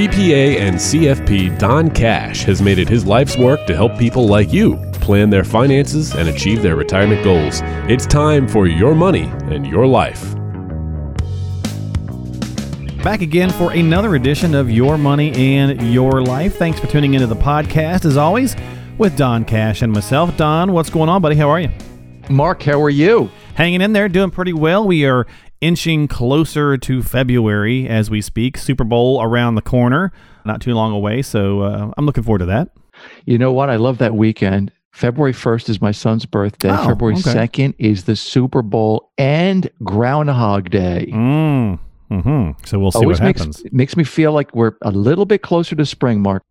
CPA and CFP Don Cash has made it his life's work to help people like you plan their finances and achieve their retirement goals. It's time for your money and your life. Back again for another edition of Your Money and Your Life. Thanks for tuning into the podcast, as always, with Don Cash and myself. Don, what's going on, buddy? How are you? Mark, how are you? Hanging in there, doing pretty well. We are inching closer to February as we speak. Super Bowl around the corner, not too long away. So uh, I'm looking forward to that. You know what? I love that weekend. February 1st is my son's birthday. Oh, February okay. 2nd is the Super Bowl and Groundhog Day. Mm. Hmm So we'll see Always what makes, happens. makes me feel like we're a little bit closer to spring, Mark.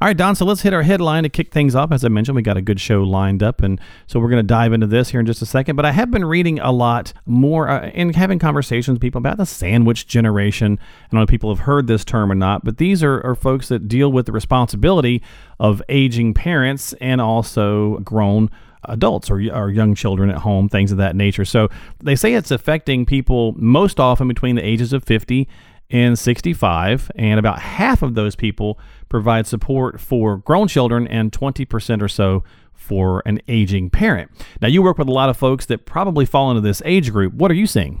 All right, Don. So let's hit our headline to kick things off. As I mentioned, we got a good show lined up, and so we're going to dive into this here in just a second. But I have been reading a lot more uh, and having conversations with people about the sandwich generation. I don't know if people have heard this term or not, but these are, are folks that deal with the responsibility of aging parents and also grown adults or, or young children at home, things of that nature. So they say it's affecting people most often between the ages of 50 and 65, and about half of those people provide support for grown children and 20% or so for an aging parent. Now, you work with a lot of folks that probably fall into this age group. What are you seeing?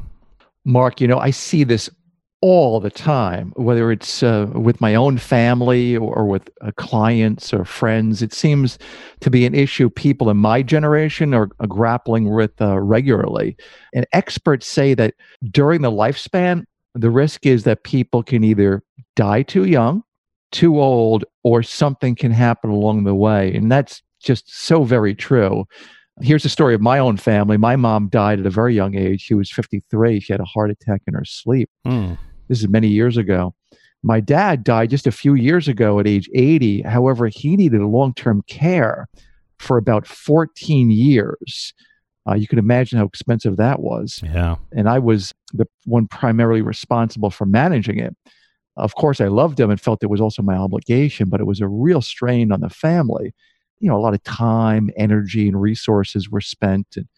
Mark, you know, I see this all the time, whether it's uh, with my own family or, with uh, clients or friends. It seems to be an issue people in my generation are, are grappling with uh, regularly. And experts say that during the lifespan, the risk is that people can either die too young, too old, or something can happen along the way. And that's just so very true. Here's the story of my own family. My mom died at a very young age. She was 53. She had a heart attack in her sleep. Hmm. This is many years ago. My dad died just a few years ago at age 80. However, he needed long term care for about 14 years. Uh, you can imagine how expensive that was. Yeah. And I was the one primarily responsible for managing it. Of course, I loved him and felt it was also my obligation, but it was a real strain on the family. You know, a lot of time, energy, and resources were spent. And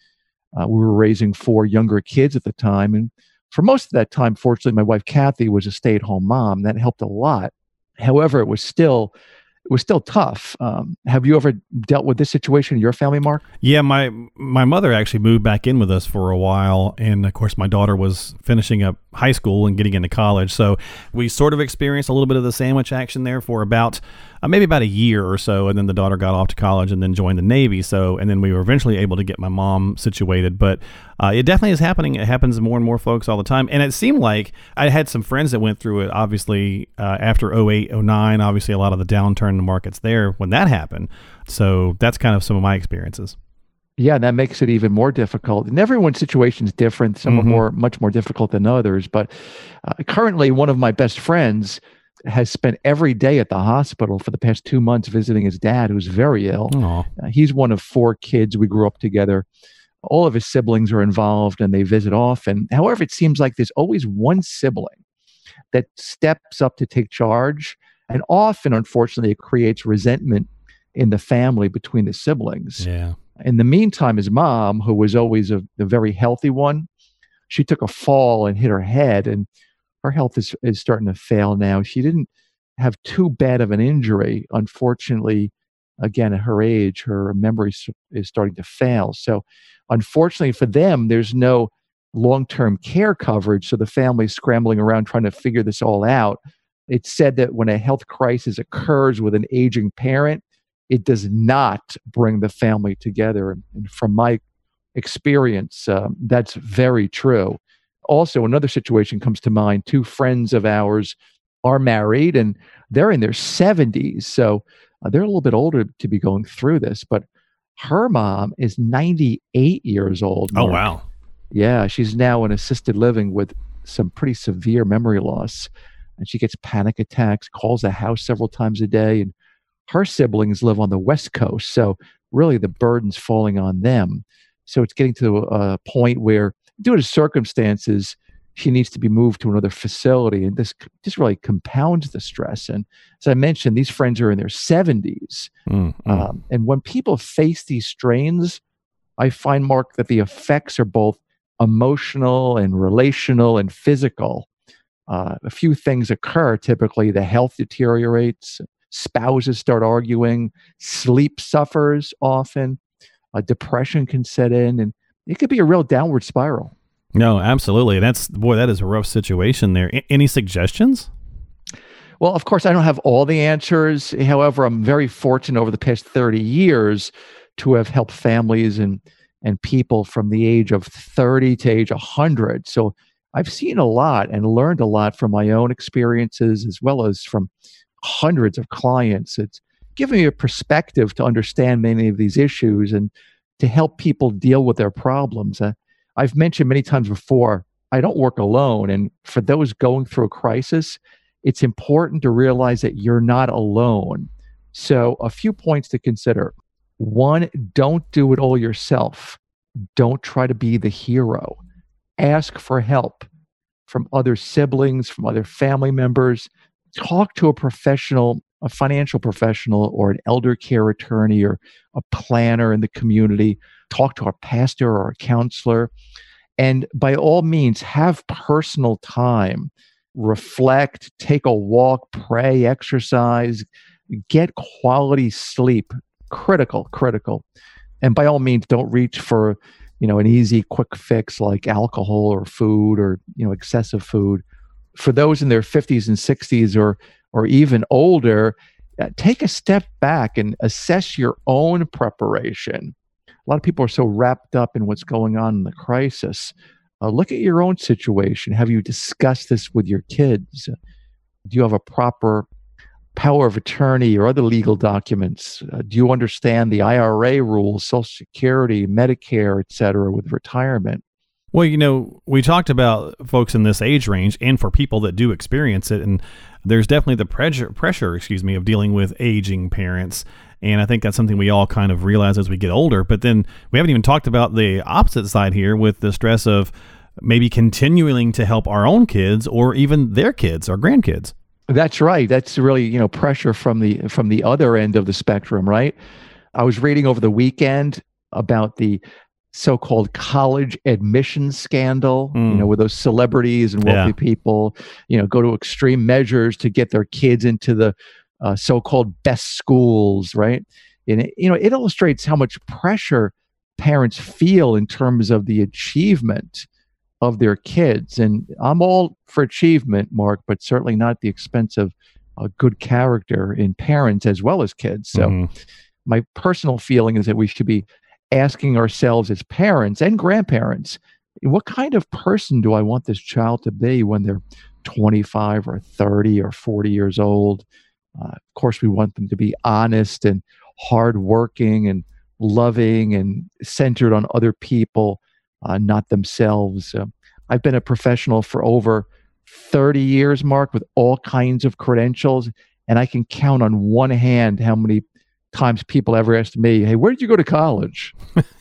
uh, we were raising four younger kids at the time. And for most of that time, fortunately, my wife Kathy was a stay-at-home mom. That helped a lot. However, it was still it was still tough. Um, have you ever dealt with this situation in your family, Mark? Yeah, my my mother actually moved back in with us for a while, and of course, my daughter was finishing up high school and getting into college. So we sort of experienced a little bit of the sandwich action there for about uh, maybe about a year or so, and then the daughter got off to college and then joined the Navy. So and then we were eventually able to get my mom situated, but uh, it definitely is happening. It happens to more and more folks all the time, and it seemed like I had some friends that went through it. Obviously, uh, after 08, 09, obviously a lot of the downturn in the markets there when that happened. So that's kind of some of my experiences. Yeah, and that makes it even more difficult. And everyone's situation is different. Some Mhm. are more, much more difficult than others. But uh, currently, one of my best friends has spent every day at the hospital for the past two months visiting his dad, who's very ill. Uh, he's one of four kids. We grew up together. All of his siblings are involved and they visit often. However, it seems like there's always one sibling that steps up to take charge. And often, unfortunately, it creates resentment in the family between the siblings. Yeah. In the meantime, his mom, who was always a, the very healthy one, she took a fall and hit her head, and her health is, is starting to fail now. She didn't have too bad of an injury. Unfortunately, again, at her age, her memory is starting to fail. So, unfortunately for them, there's no long term care coverage. So, the family's scrambling around trying to figure this all out. It's said that when a health crisis occurs with an aging parent, it does not bring the family together. And, from my experience, um, that's very true. Also, another situation comes to mind. Two friends of ours are married and they're in their 70s. So uh, they're a little bit older to be going through this. But her mom is 98 years old. Oh wow. Yeah, she's now in assisted living with some pretty severe memory loss. And she gets panic attacks, calls the house several times a day. And her siblings live on the West Coast. So really the burden's falling on them. So it's getting to a point where, due to circumstances, she needs to be moved to another facility. And this just really compounds the stress. And as I mentioned, these friends are in their 70s. Mm, mm. Um, and when people face these strains, I find, Mark, that the effects are both emotional and relational and physical. uh, a few things occur. Typically, the health deteriorates, spouses start arguing, sleep suffers often, uh, depression can set in, and it could be a real downward spiral. No, absolutely. That's boy, that is a rough situation there. A- any suggestions? Well, of course, I don't have all the answers. However, I'm very fortunate over the past 30 years to have helped families and and people from the age of 30 to age 100. So I've seen a lot and learned a lot from my own experiences as well as from hundreds of clients. It's given me a perspective to understand many of these issues and to help people deal with their problems. Uh, I've mentioned many times before, I don't work alone. And for those going through a crisis, it's important to realize that you're not alone. So, a few points to consider. One, don't do it all yourself. Don't try to be the hero. Ask for help from other siblings, from other family members. Talk to a professional, a financial professional, or an elder care attorney or a planner in the community. Talk to a pastor or a counselor. And by all means, have personal time. Reflect, take a walk, pray, exercise, get quality sleep critical, critical. And by all means, don't reach for, you know, an easy quick fix like alcohol or food or, you know, excessive food. For those in their 50s and 60s or or even older, uh, take a step back and assess your own preparation. A lot of people are so wrapped up in what's going on in the crisis. Uh, look at your own situation. Have you discussed this with your kids? Do you have a proper power of attorney or other legal documents? Uh, do you understand the IRA rules, Social Security, Medicare, et cetera, with retirement? Well, you know, we talked about folks in this age range and for people that do experience it. And there's definitely the pressure, pressure, excuse me, of dealing with aging parents. And I think that's something we all kind of realize as we get older. But then we haven't even talked about the opposite side here with the stress of maybe continuing to help our own kids or even their kids or grandkids. That's right. That's really, you know, pressure from the from the other end of the spectrum, right? I was reading over the weekend about the so-called college admission scandal, mm. you know, where those celebrities and wealthy yeah. people, you know, go to extreme measures to get their kids into the uh, so-called best schools, right? And it, you know, it illustrates how much pressure parents feel in terms of the achievement of their kids. And I'm all for achievement, Mark, but certainly not at the expense of a good character in parents as well as kids. So, mm-hmm. my personal feeling is that we should be asking ourselves as parents and grandparents what kind of person do I want this child to be when they're 25 or 30 or 40 years old? Uh, of course, we want them to be honest and hardworking and loving and centered on other people uh, not themselves. Uh, I've been a professional for over 30 years, Mark, with all kinds of credentials, and I can count on one hand how many times people ever asked me, "Hey, where did you go to college?"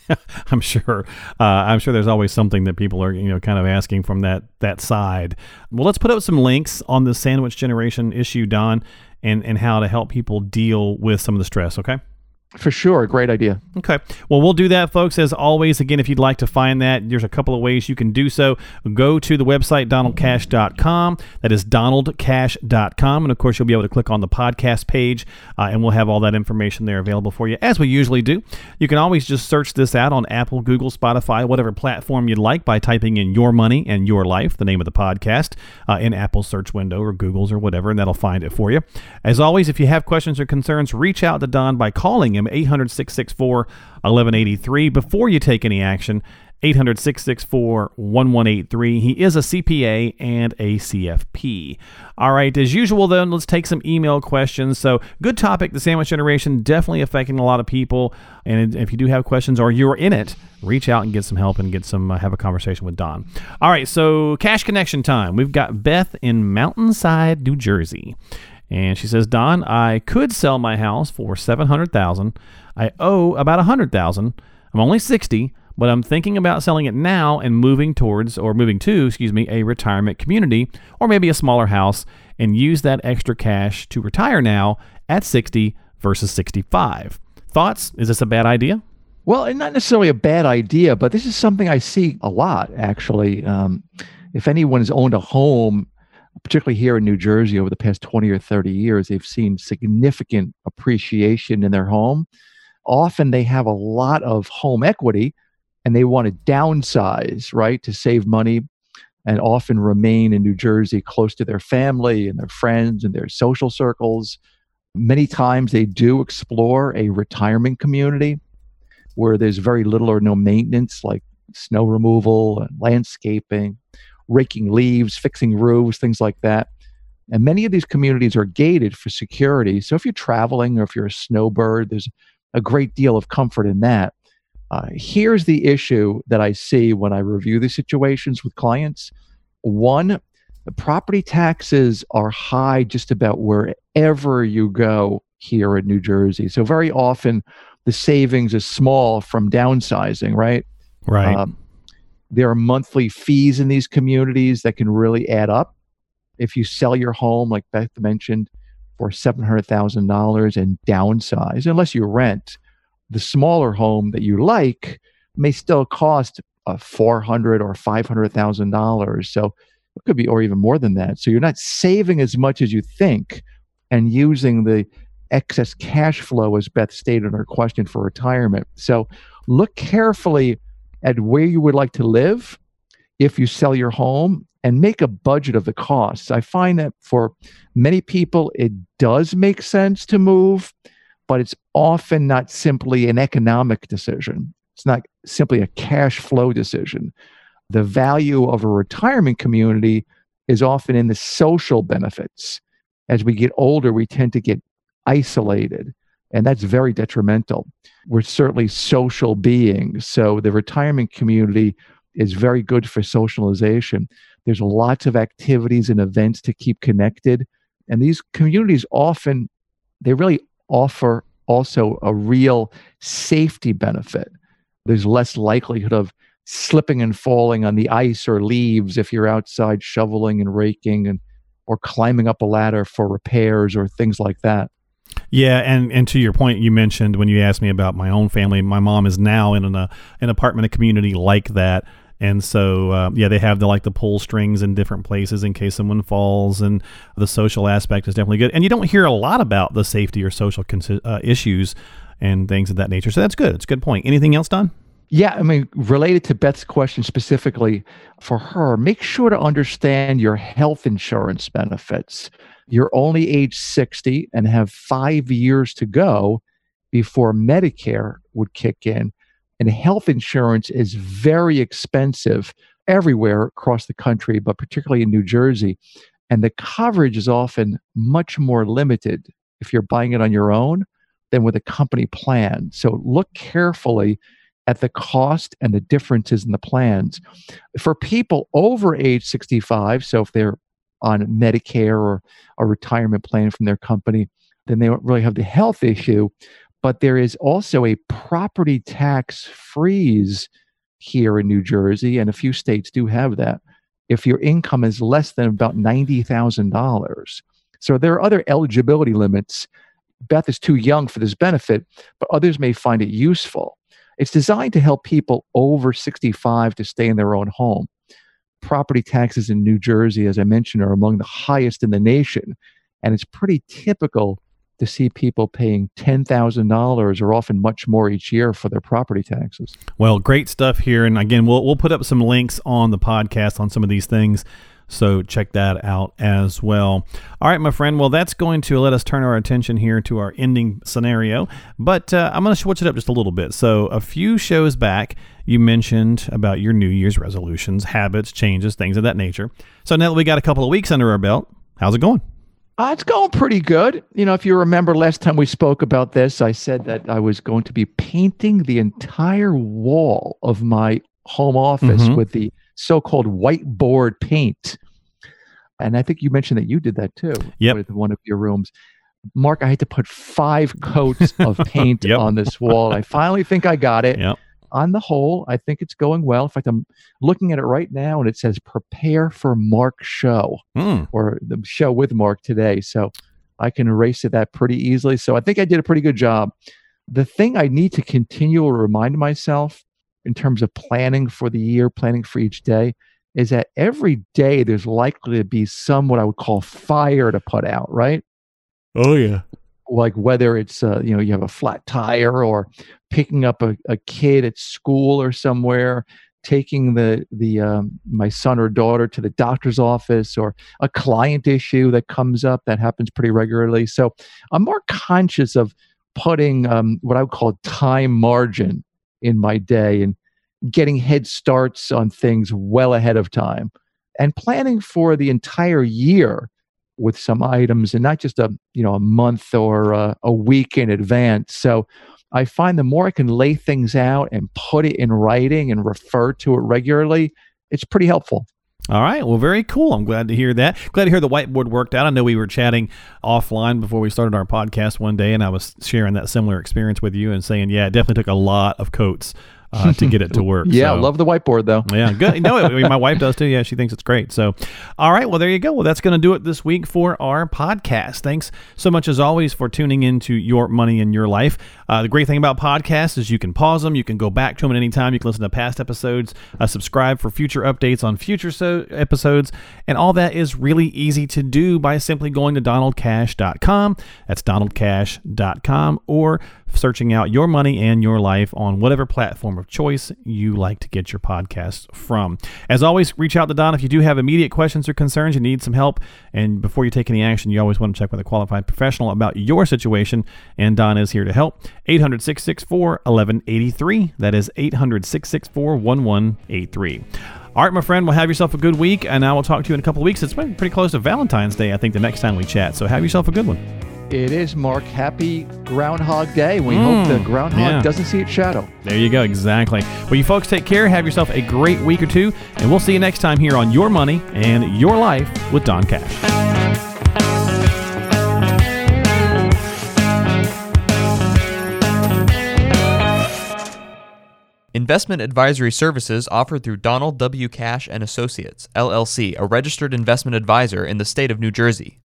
I'm sure. Uh, I'm sure there's always something that people are, you know, kind of asking from that that side. Well, let's put up some links on the sandwich generation issue, Don, and and how to help people deal with some of the stress. Okay. For sure. Great idea. Okay. Well, we'll do that, folks. As always, again, if you'd like to find that, there's a couple of ways you can do so. Go to the website, donaldcash.com. That is donaldcash.com. And of course, you'll be able to click on the podcast page, uh, and we'll have all that information there available for you, as we usually do. You can always just search this out on Apple, Google, Spotify, whatever platform you'd like by typing in Your Money and Your Life, the name of the podcast, uh, in Apple's search window or Google's or whatever, and that'll find it for you. As always, if you have questions or concerns, reach out to Don by calling him 800 664 1183 before you take any action. 800 664 1183. He is a CPA and a CFP. All right, as usual, then, let's take some email questions. So, good topic, the sandwich generation, definitely affecting a lot of people. And if you do have questions or you're in it, reach out and get some help and get some, uh, have a conversation with Don. All right, so cash connection time. We've got Beth in Mountainside, New Jersey. And she says, Don, I could sell my house for 700000 I owe about 100000 I'm only 60 but I'm thinking about selling it now and moving towards, or moving to, excuse me, a retirement community or maybe a smaller house and use that extra cash to retire now at 60 versus 65. Thoughts? Is this a bad idea? Well, not necessarily a bad idea, but this is something I see a lot actually. Um, if anyone's owned a home particularly here in New Jersey over the past 20 or 30 years, they've seen significant appreciation in their home. Often they have a lot of home equity and they want to downsize, right, to save money and often remain in New Jersey close to their family and their friends and their social circles. Many times they do explore a retirement community where there's very little or no maintenance, like snow removal and landscaping, raking leaves, fixing roofs, things like that. And many of these communities are gated for security. So if you're traveling or if you're a snowbird, there's a great deal of comfort in that. Uh, here's the issue that I see when I review these situations with clients. One, the property taxes are high just about wherever you go here in New Jersey. So very often the savings is small from downsizing, right? Right. Um, there are monthly fees in these communities that can really add up. If you sell your home, like Beth mentioned, for $700,000 and downsize, unless you rent, the smaller home that you like may still cost a uh, four hundred or five hundred thousand dollars. So it could be, or even more than that. So you're not saving as much as you think, and using the excess cash flow, as Beth stated in her question for retirement. So look carefully at where you would like to live if you sell your home and make a budget of the costs. I find that for many people, it does make sense to move but it's often not simply an economic decision. It's not simply a cash flow decision. The value of a retirement community is often in the social benefits. As we get older, we tend to get isolated, and that's very detrimental. We're certainly social beings, so the retirement community is very good for socialization. There's lots of activities and events to keep connected, and these communities often they really offer also a real safety benefit. There's less likelihood of slipping and falling on the ice or leaves if you're outside shoveling and raking and or climbing up a ladder for repairs or things like that. Yeah, and and to your point, you mentioned when you asked me about my own family, my mom is now in an uh, an apartment, a community like that. And so, uh, yeah, they have the like the pull strings in different places in case someone falls, and the social aspect is definitely good. And you don't hear a lot about the safety or social uh, issues and things of that nature. So that's good. It's a good point. Anything else, Don? Yeah, I mean, related to Beth's question specifically for her, make sure to understand your health insurance benefits. You're only age 60 and have five years to go before Medicare would kick in. And health insurance is very expensive everywhere across the country, but particularly in New Jersey. And the coverage is often much more limited if you're buying it on your own than with a company plan. So look carefully at the cost and the differences in the plans. For people over age 65, so if they're on Medicare or a retirement plan from their company, then they don't really have the health issue but there is also a property tax freeze here in New Jersey, and a few states do have that. If your income is less than about $90,000. So there are other eligibility limits. Beth is too young for this benefit, but others may find it useful. It's designed to help people over 65 to stay in their own home. Property taxes in New Jersey, as I mentioned, are among the highest in the nation, and it's pretty typical to see people paying $10,000 or often much more each year for their property taxes. Well, great stuff here. And again, we'll, we'll put up some links on the podcast on some of these things. So check that out as well. All right, my friend. Well, that's going to let us turn our attention here to our ending scenario. But uh, I'm going to switch it up just a little bit. So, a few shows back, you mentioned about your New Year's resolutions, habits, changes, things of that nature. So, now that we got a couple of weeks under our belt, how's it going? Uh, it's going pretty good. You know, if you remember last time we spoke about this, I said that I was going to be painting the entire wall of my home office mm-hmm. with the so called whiteboard paint. And I think you mentioned that you did that too. Yep. With one of your rooms. Mark, I had to put five coats of paint yep. on this wall. I finally think I got it. Yep on the whole, I think it's going well. In fact, I'm looking at it right now and it says prepare for Mark show mm. or the show with Mark today. So I can erase it that pretty easily. So I think I did a pretty good job. The thing I need to continue to remind myself in terms of planning for the year, planning for each day, is that every day there's likely to be some what I would call fire to put out, right? Oh yeah. Like whether it's uh, you know you have a flat tire or picking up a, a kid at school or somewhere, taking the the um, my son or daughter to the doctor's office or a client issue that comes up that happens pretty regularly. So I'm more conscious of putting um, what I would call time margin in my day and getting head starts on things well ahead of time and planning for the entire year with some items and not just a you know a month or a, a week in advance so i find the more i can lay things out and put it in writing and refer to it regularly it's pretty helpful all right. Well, very cool. I'm glad to hear that. Glad to hear the whiteboard worked out. I know we were chatting offline before we started our podcast one day, and I was sharing that similar experience with you and saying, yeah, it definitely took a lot of coats uh, to get it to work. yeah, so. love the whiteboard though. Yeah, good. No, I mean, my wife does too. Yeah, she thinks it's great. So, all right. Well, there you go. Well, that's going to do it this week for our podcast. Thanks so much, as always, for tuning into Your Money in Your Life. Uh, the great thing about podcasts is you can pause them, you can go back to them at any time, you can listen to past episodes, uh, subscribe for future updates on future so- episodes, and all that is really easy to do by simply going to donaldcash.com. That's donaldcash.com or searching out your money and your life on whatever platform of choice you like to get your podcast from. As always, reach out to Don if you do have immediate questions or concerns, you need some help. And before you take any action, you always want to check with a qualified professional about your situation. And Don is here to help. 800 664 1183. That is 800 664 1183. All right, my friend, well, have yourself a good week, and I will talk to you in a couple of weeks. It's been pretty close to Valentine's Day, I think, the next time we chat. So have yourself a good one. It is, Mark. Happy Groundhog Day. We hope the hmm, groundhog yeah. doesn't see its shadow. There you go. Exactly. Well, you folks take care. Have yourself a great week or two, and we'll see you next time here on Your Money and Your Life with Don Cash. Investment advisory services offered through Donald W. Cash and Associates, LLC, a registered investment advisor in the state of New Jersey.